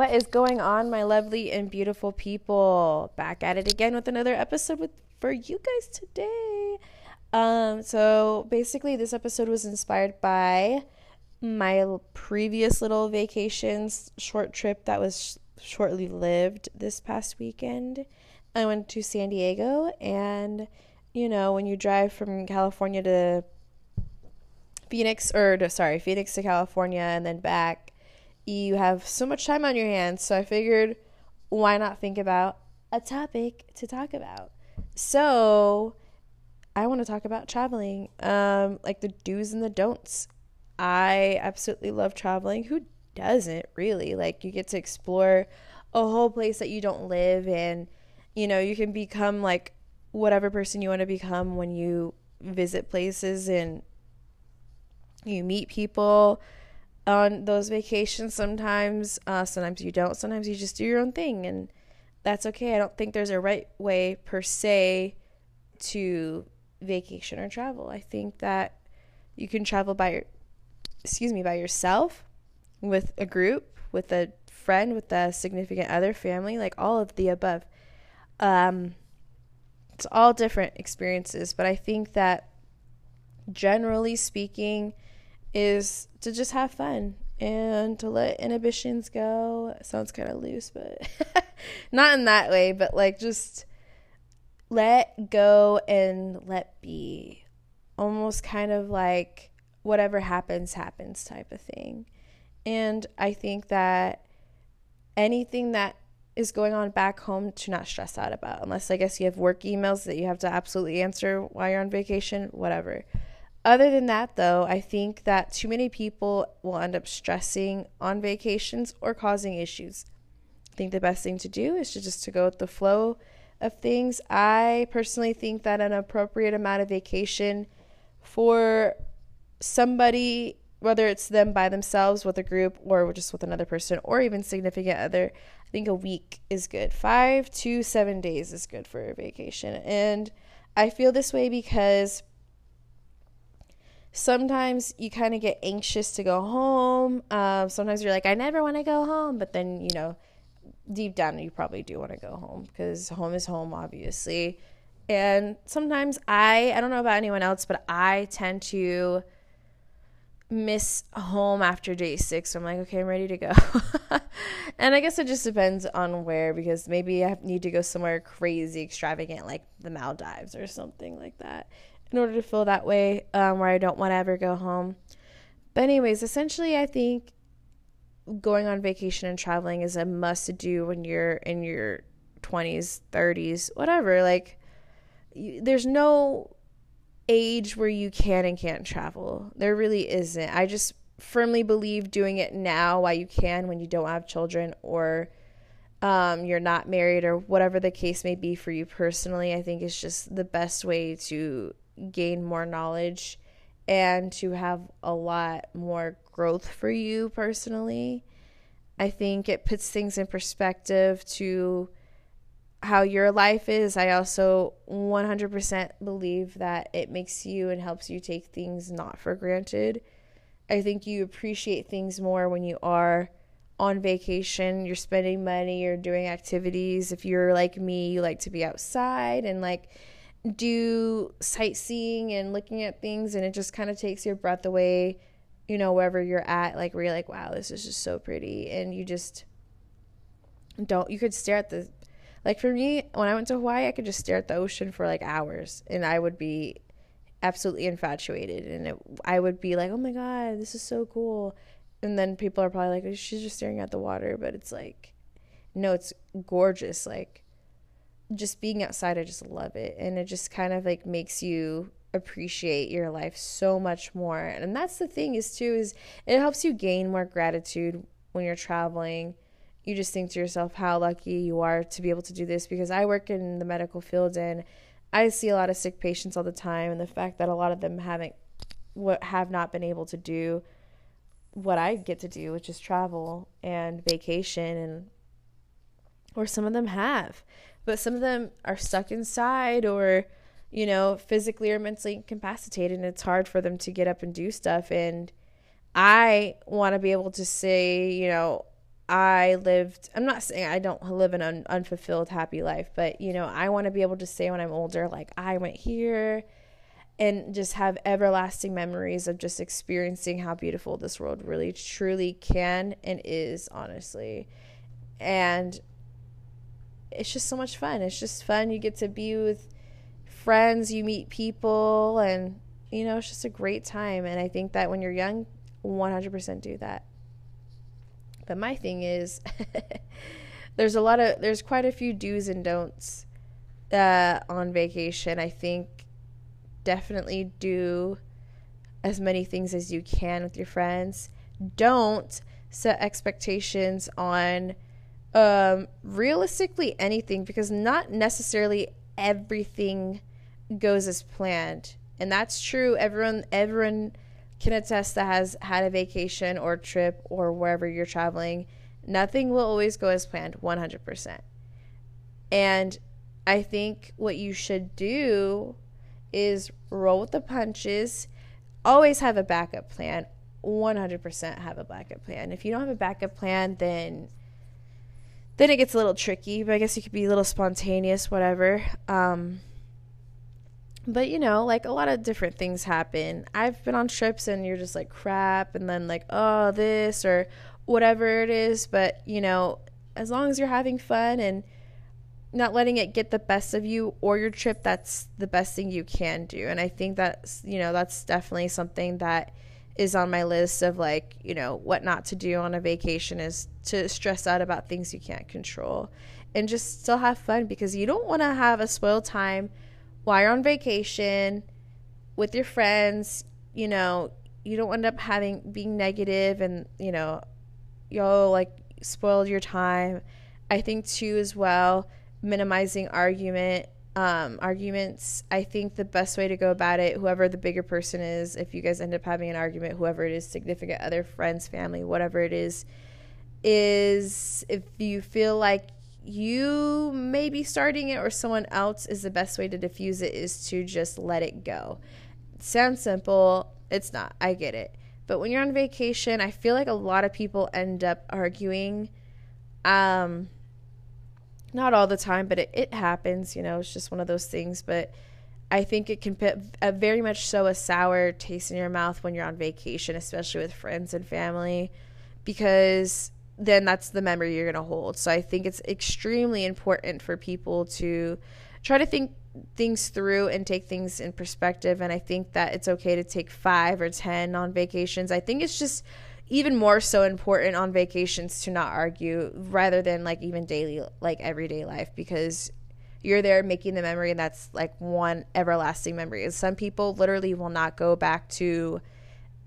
What is going on, my lovely and beautiful people? Back at it again with another episode with for you guys today. Um, so basically, this episode was inspired by my previous little vacations short trip that was sh- shortly lived this past weekend. I went to San Diego, and you know, when you drive from California to Phoenix, or sorry, Phoenix to California and then back, you have so much time on your hands. So I figured, why not think about a topic to talk about? So I want to talk about traveling, um, like the do's and the don'ts. I absolutely love traveling. Who doesn't really? Like you get to explore a whole place that you don't live in. You know, you can become like whatever person you want to become when you visit places and you meet people on those vacations sometimes uh, sometimes you don't sometimes you just do your own thing and that's okay. I don't think there's a right way per se to vacation or travel. I think that you can travel by your excuse me by yourself with a group with a friend with a significant other family like all of the above. Um, it's all different experiences but i think that generally speaking is to just have fun and to let inhibitions go. Sounds kind of loose, but not in that way, but like just let go and let be. Almost kind of like whatever happens, happens type of thing. And I think that anything that is going on back home to not stress out about, unless I guess you have work emails that you have to absolutely answer while you're on vacation, whatever. Other than that, though, I think that too many people will end up stressing on vacations or causing issues. I think the best thing to do is to just to go with the flow of things. I personally think that an appropriate amount of vacation for somebody, whether it's them by themselves with a group or just with another person or even significant other, I think a week is good. Five to seven days is good for a vacation. And I feel this way because sometimes you kind of get anxious to go home. Um, sometimes you're like, I never want to go home, but then you know, deep down you probably do want to go home because home is home, obviously. And sometimes I, I don't know about anyone else, but I tend to miss home after day six. So I'm like, okay, I'm ready to go. and I guess it just depends on where because maybe I need to go somewhere crazy, extravagant, like the Maldives or something like that in order to feel that way um, where I don't want to ever go home. But, anyways, essentially, I think going on vacation and traveling is a must do when you're in your 20s, 30s, whatever. Like, you, there's no age where you can and can't travel. There really isn't. I just firmly believe doing it now while you can when you don't have children or um, you're not married or whatever the case may be for you personally, I think is just the best way to gain more knowledge and to have a lot more growth for you personally. I think it puts things in perspective to how your life is. I also 100% believe that it makes you and helps you take things not for granted. I think you appreciate things more when you are on vacation, you're spending money, you're doing activities. If you're like me, you like to be outside and like do sightseeing and looking at things and it just kind of takes your breath away you know wherever you're at like where you're like wow this is just so pretty and you just don't you could stare at the like for me when i went to hawaii i could just stare at the ocean for like hours and i would be absolutely infatuated and it, i would be like oh my god this is so cool and then people are probably like she's just staring at the water but it's like no it's gorgeous like just being outside, I just love it. And it just kind of like makes you appreciate your life so much more. And that's the thing is too is it helps you gain more gratitude when you're traveling. You just think to yourself how lucky you are to be able to do this because I work in the medical field and I see a lot of sick patients all the time and the fact that a lot of them haven't what have not been able to do what I get to do, which is travel and vacation and or some of them have but some of them are stuck inside or you know physically or mentally incapacitated and it's hard for them to get up and do stuff and i want to be able to say you know I lived, I'm not saying I don't live an un, unfulfilled, happy life, but you know, I want to be able to say when I'm older, like, I went here and just have everlasting memories of just experiencing how beautiful this world really truly can and is, honestly. And it's just so much fun. It's just fun. You get to be with friends, you meet people, and you know, it's just a great time. And I think that when you're young, 100% do that. But my thing is, there's a lot of, there's quite a few do's and don'ts uh, on vacation. I think definitely do as many things as you can with your friends. Don't set expectations on um, realistically anything because not necessarily everything goes as planned. And that's true. Everyone everyone can attest that has had a vacation or trip or wherever you're traveling. Nothing will always go as planned 100%. And I think what you should do is roll with the punches. Always have a backup plan. 100% have a backup plan. If you don't have a backup plan, then then it gets a little tricky, but I guess you could be a little spontaneous, whatever. Um, but you know, like a lot of different things happen. I've been on trips and you're just like crap, and then like, oh, this or whatever it is. But you know, as long as you're having fun and not letting it get the best of you or your trip, that's the best thing you can do. And I think that's, you know, that's definitely something that is on my list of like, you know, what not to do on a vacation is to stress out about things you can't control and just still have fun because you don't want to have a spoiled time while you're on vacation with your friends, you know, you don't end up having being negative and, you know, y'all like spoiled your time. I think too as well, minimizing argument um, arguments. I think the best way to go about it, whoever the bigger person is, if you guys end up having an argument, whoever it is, significant other, friends, family, whatever it is, is if you feel like you may be starting it or someone else is the best way to diffuse it is to just let it go. Sounds simple. It's not. I get it. But when you're on vacation, I feel like a lot of people end up arguing. Um, not all the time, but it, it happens. You know, it's just one of those things. But I think it can put a very much so a sour taste in your mouth when you're on vacation, especially with friends and family, because then that's the memory you're going to hold. So I think it's extremely important for people to try to think things through and take things in perspective. And I think that it's okay to take five or 10 on vacations. I think it's just even more so important on vacations to not argue rather than like even daily like everyday life because you're there making the memory and that's like one everlasting memory. And some people literally will not go back to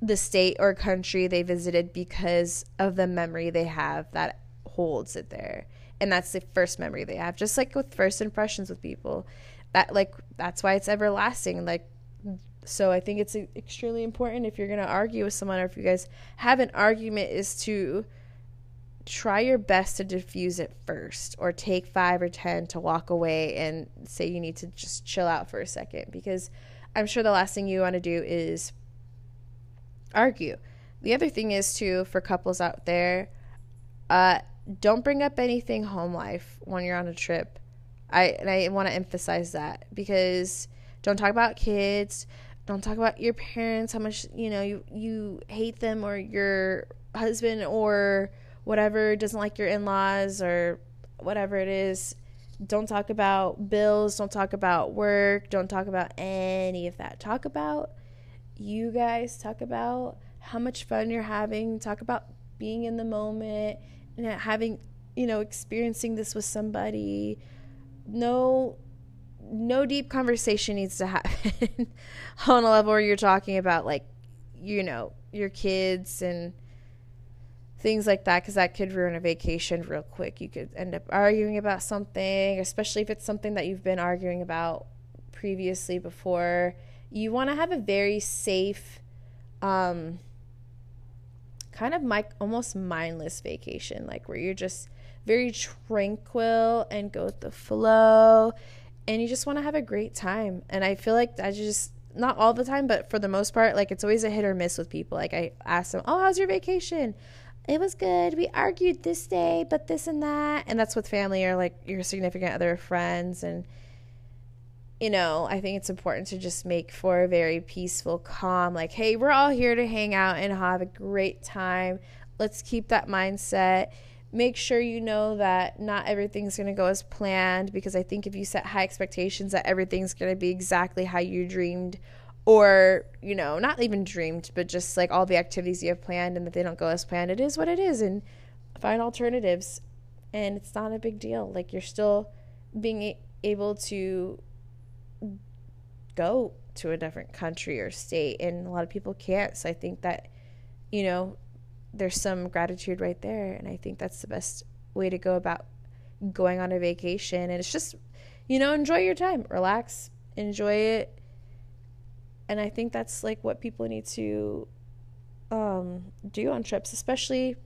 the state or country they visited because of the memory they have that holds it there. And that's the first memory they have just like with first impressions with people. That like that's why it's everlasting. Like so I think it's extremely important if you're going to argue with someone or if you guys have an argument is to try your best to diffuse it first or take 5 or 10 to walk away and say you need to just chill out for a second because I'm sure the last thing you want to do is argue. The other thing is too for couples out there uh, don't bring up anything home life when you're on a trip. I and I want to emphasize that because don't talk about kids don't talk about your parents how much you know you you hate them or your husband or whatever doesn't like your in-laws or whatever it is. Don't talk about bills don't talk about work don't talk about any of that. Talk about you guys talk about how much fun you're having. Talk about being in the moment and having you know experiencing this with somebody. No no deep conversation needs to happen on a level where you're talking about like you know your kids and things like that because that could ruin a vacation real quick. You could end up arguing about something especially if it's something that you've been arguing about previously before. You want to have a very safe um kind of like almost mindless vacation like where you're just very tranquil and go with the flow and you just want to have a great time. And I feel like I just not all the time, but for the most part, like it's always a hit or miss with people. Like I ask them, "Oh, how's your vacation?" it was good. We argued this day, but this and that. And that's with family or like your significant other friends. And, you know, I think it's important to just make for a very peaceful, calm, like, hey, we're all here to hang out and have a great time. Let's keep that mindset. Make sure you know that not everything's going to go as planned because I think if you set high expectations that everything's going to be exactly how you dreamed or you know not even dreamed but just like all the activities you have planned and that they don't go as planned it is what it is and find alternatives. And it's not a big deal. Like you're still being able to go to a different country or state and a lot of people can't. So i think that you know there's some gratitude right there and i think that's the best way to go about going on a vacation. And it's just you know enjoy your time relax enjoy it. And I think that's like what people need to um, do on trips, especially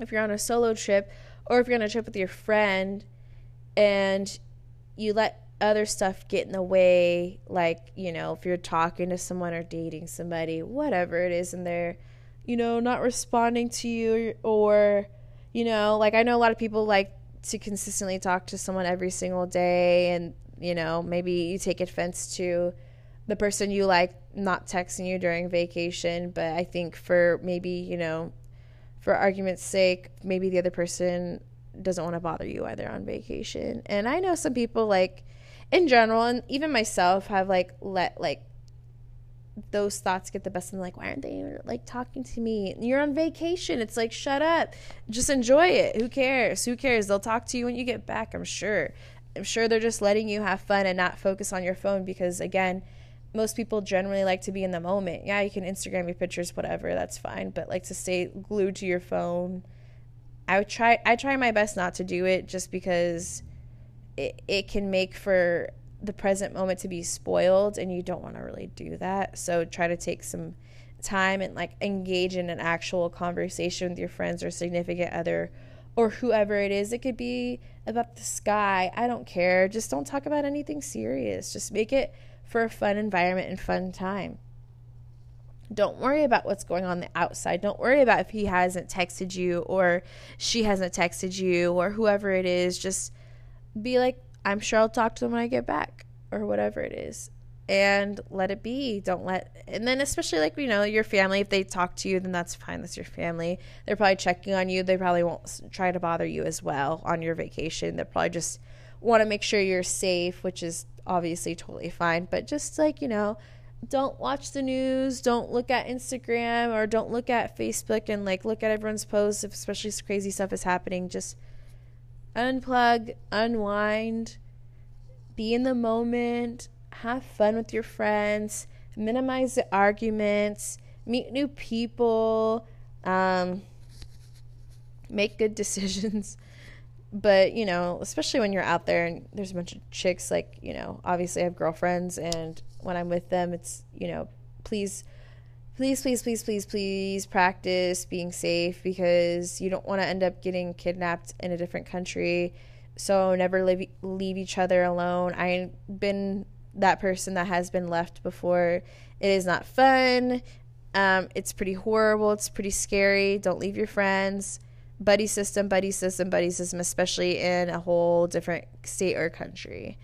if you're on a solo trip or if you're on a trip with your friend and you let other stuff get in the way, like, you know, if you're talking to someone or dating somebody, whatever it is, and they're, you know, not responding to you or, you know, like I know a lot of people like to consistently talk to someone every single day and, you know, maybe you take offense to the person you like not texting you during vacation, but I think for maybe, you know, for argument's sake, maybe the other person doesn't want to bother you either on vacation. And I know some people like in general and even myself have like let like those thoughts get the best and like why aren't they like talking to me you're on vacation it's like shut up just enjoy it who cares who cares they'll talk to you when you get back i'm sure i'm sure they're just letting you have fun and not focus on your phone because again most people generally like to be in the moment. Yeah, you can Instagram your pictures, whatever, that's fine. But like to stay glued to your phone, I would try. I try my best not to do it, just because it it can make for the present moment to be spoiled, and you don't want to really do that. So try to take some time and like engage in an actual conversation with your friends or significant other or whoever it is. It could be about the sky. I don't care. Just don't talk about anything serious. Just make it for a fun environment and fun time. Don't worry about what's going on the outside. Don't worry about if he hasn't texted you or she hasn't texted you or whoever it is. Just be like, I'm sure I'll talk to them when I get back or whatever it is. And let it be. Don't let, and then especially like, you know, your family, if they talk to you, then that's fine. That's your family. They're probably checking on you. They probably won't try to bother you as well on your vacation. They're probably just want to make sure you're safe, which is obviously totally fine. But just like, you know, don't watch the news, don't look at Instagram or don't look at Facebook and like look at everyone's posts, if especially crazy stuff is happening. Just unplug, unwind, be in the moment, have fun with your friends, minimize the arguments, meet new people, um, make good decisions. But you know especially when you're out there and there's a bunch of chicks like you know obviously i have girlfriends and when i'm with them it's you know please please please please please please practice being safe because you don't want to end up getting kidnapped in a different country. So never leave, leave each other alone. I've been that person that has been left before. It is not fun. Um, it's pretty horrible. It's pretty scary. Don't leave your friends. Buddy system, buddy system, buddy system, especially in a whole different state or country.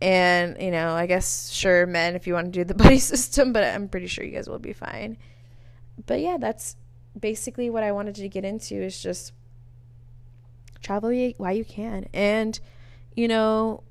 And, you know, I guess, sure, men, if you want to do the buddy system, but I'm pretty sure you guys will be fine. But yeah, that's basically what I wanted to get into is just travel while you can. And, you know,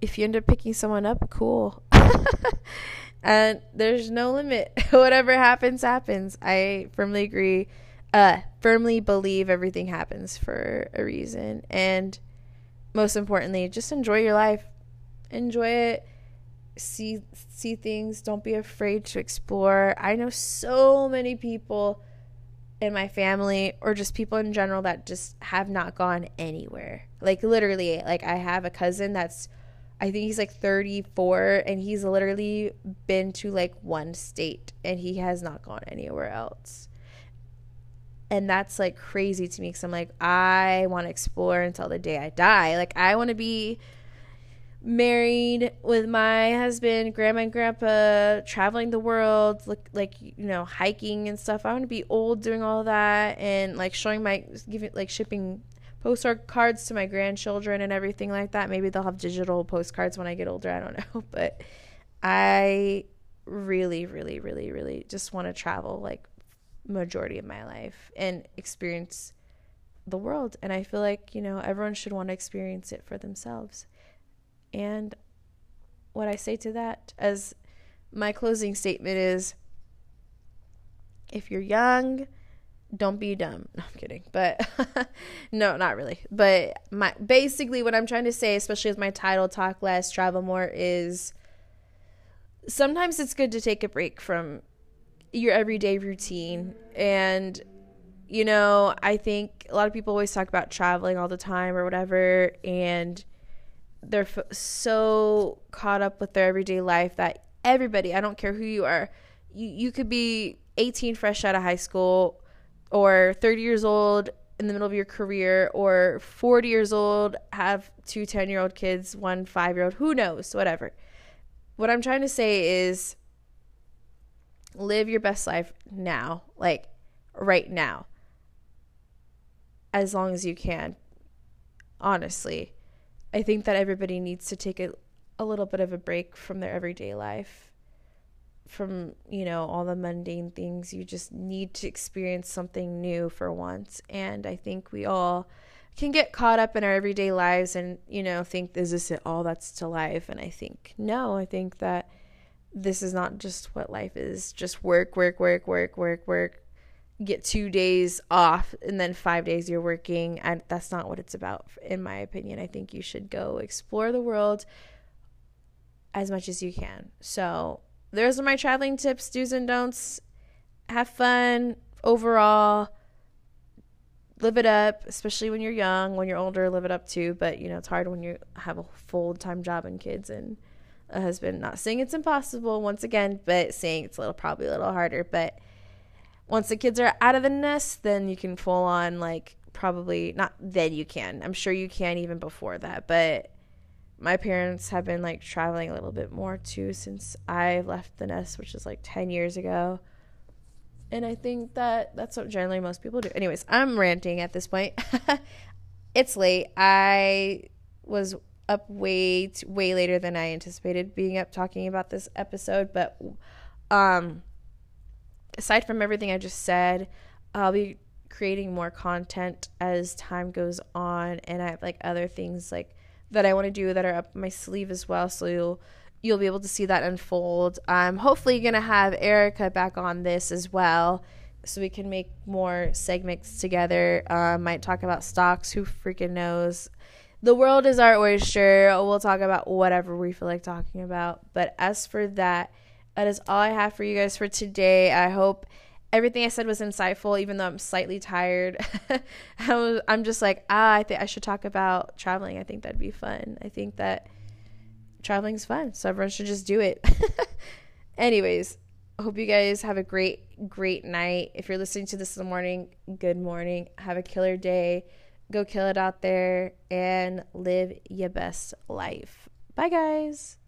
if you end up picking someone up, cool. and there's no limit. Whatever happens, happens. I firmly agree uh, firmly believe everything happens for a reason. And most importantly, just enjoy your life. Enjoy it. See see things. Don't be afraid to explore. I know so many people in my family or just people in general that just have not gone anywhere. Like literally, like I have a cousin that's I think he's like 34 and he's literally been to like one state and he has not gone anywhere else and that's like crazy to me because i'm like i want to explore until the day i die like i want to be married with my husband, grandma and grandpa, traveling the world, like like you know, hiking and stuff. I want to be old doing all that and like showing my giving like shipping postcard cards to my grandchildren and everything like that. Maybe they'll have digital postcards when I get older. I don't know, but I really, really, really, really just want to travel like majority of my life and experience the world. And I feel like you know everyone should want to experience it for themselves. And what I say to that as my closing statement is if you're young, don't be dumb. No, I'm kidding. But no, not really. But my basically what I'm trying to say, especially with my title Talk Less, Travel More is sometimes it's good to take a break from your everyday routine and you know, I think a lot of people always talk about traveling all the time or whatever and they're f- so caught up with their everyday life that everybody, I don't care who you are, you, you could be 18 fresh out of high school or 30 years old in the middle of your career or 40 years old, have two 10 year old kids, one five year old, who knows, whatever. What I'm trying to say is live your best life now, like right now, as long as you can, honestly. I think that everybody needs to take a, a little bit of a break from their everyday life, from, you know, all the mundane things. You just need to experience something new for once. And I think we all can get caught up in our everyday lives and, you know, think, is this it all that's to life? And I think, no, I think that this is not just what life is just work, work, work, work, work, work, get two days off and then five days you're working. And that's not what it's about, in my opinion. I think you should go explore the world as much as you can. So, those are my traveling tips, do's and don'ts. Have fun overall. Live it up, especially when you're young. When you're older, live it up too. But, you know, it's hard when you have a full time job and kids and a husband. Not saying it's impossible, once again, but saying it's a little, probably a little harder. But, once the kids are out of the nest, then you can full on like probably not then you can. I'm sure you can even before that, but my parents have been like traveling a little bit more too since I left the nest, which is like 10 years ago. And I think that that's what generally most people do. Anyways, I'm ranting at this point. it's late. I was up way way later than I anticipated being up talking about this episode, but um aside from everything I just said, I'll be creating more content as time goes on and I have like other things like that I want to do that are up my sleeve as well so you'll you'll be able to see that unfold. I'm hopefully going to have Erica back on this as well so we can make more segments together. Uh, might talk about stocks, who freaking knows. The world is our oyster. We'll talk about whatever we feel like talking about. But as for that, that is all I have for you guys for today. I hope everything I said was insightful, even though I'm slightly tired. I'm just like, ah, I think I should talk about traveling. I think that'd be fun. I think that traveling's fun, so everyone should just do it. Anyways, hope you guys have a great, great night. If you're listening to this in the morning, good morning. Have a killer day. Go kill it out there and live your best life. Bye, guys.